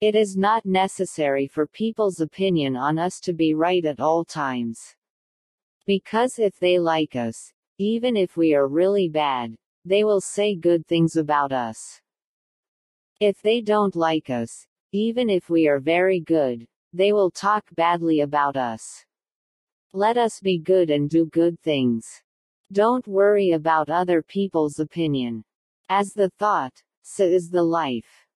It is not necessary for people's opinion on us to be right at all times. Because if they like us, even if we are really bad, they will say good things about us. If they don't like us, even if we are very good, they will talk badly about us. Let us be good and do good things. Don't worry about other people's opinion. As the thought, so is the life.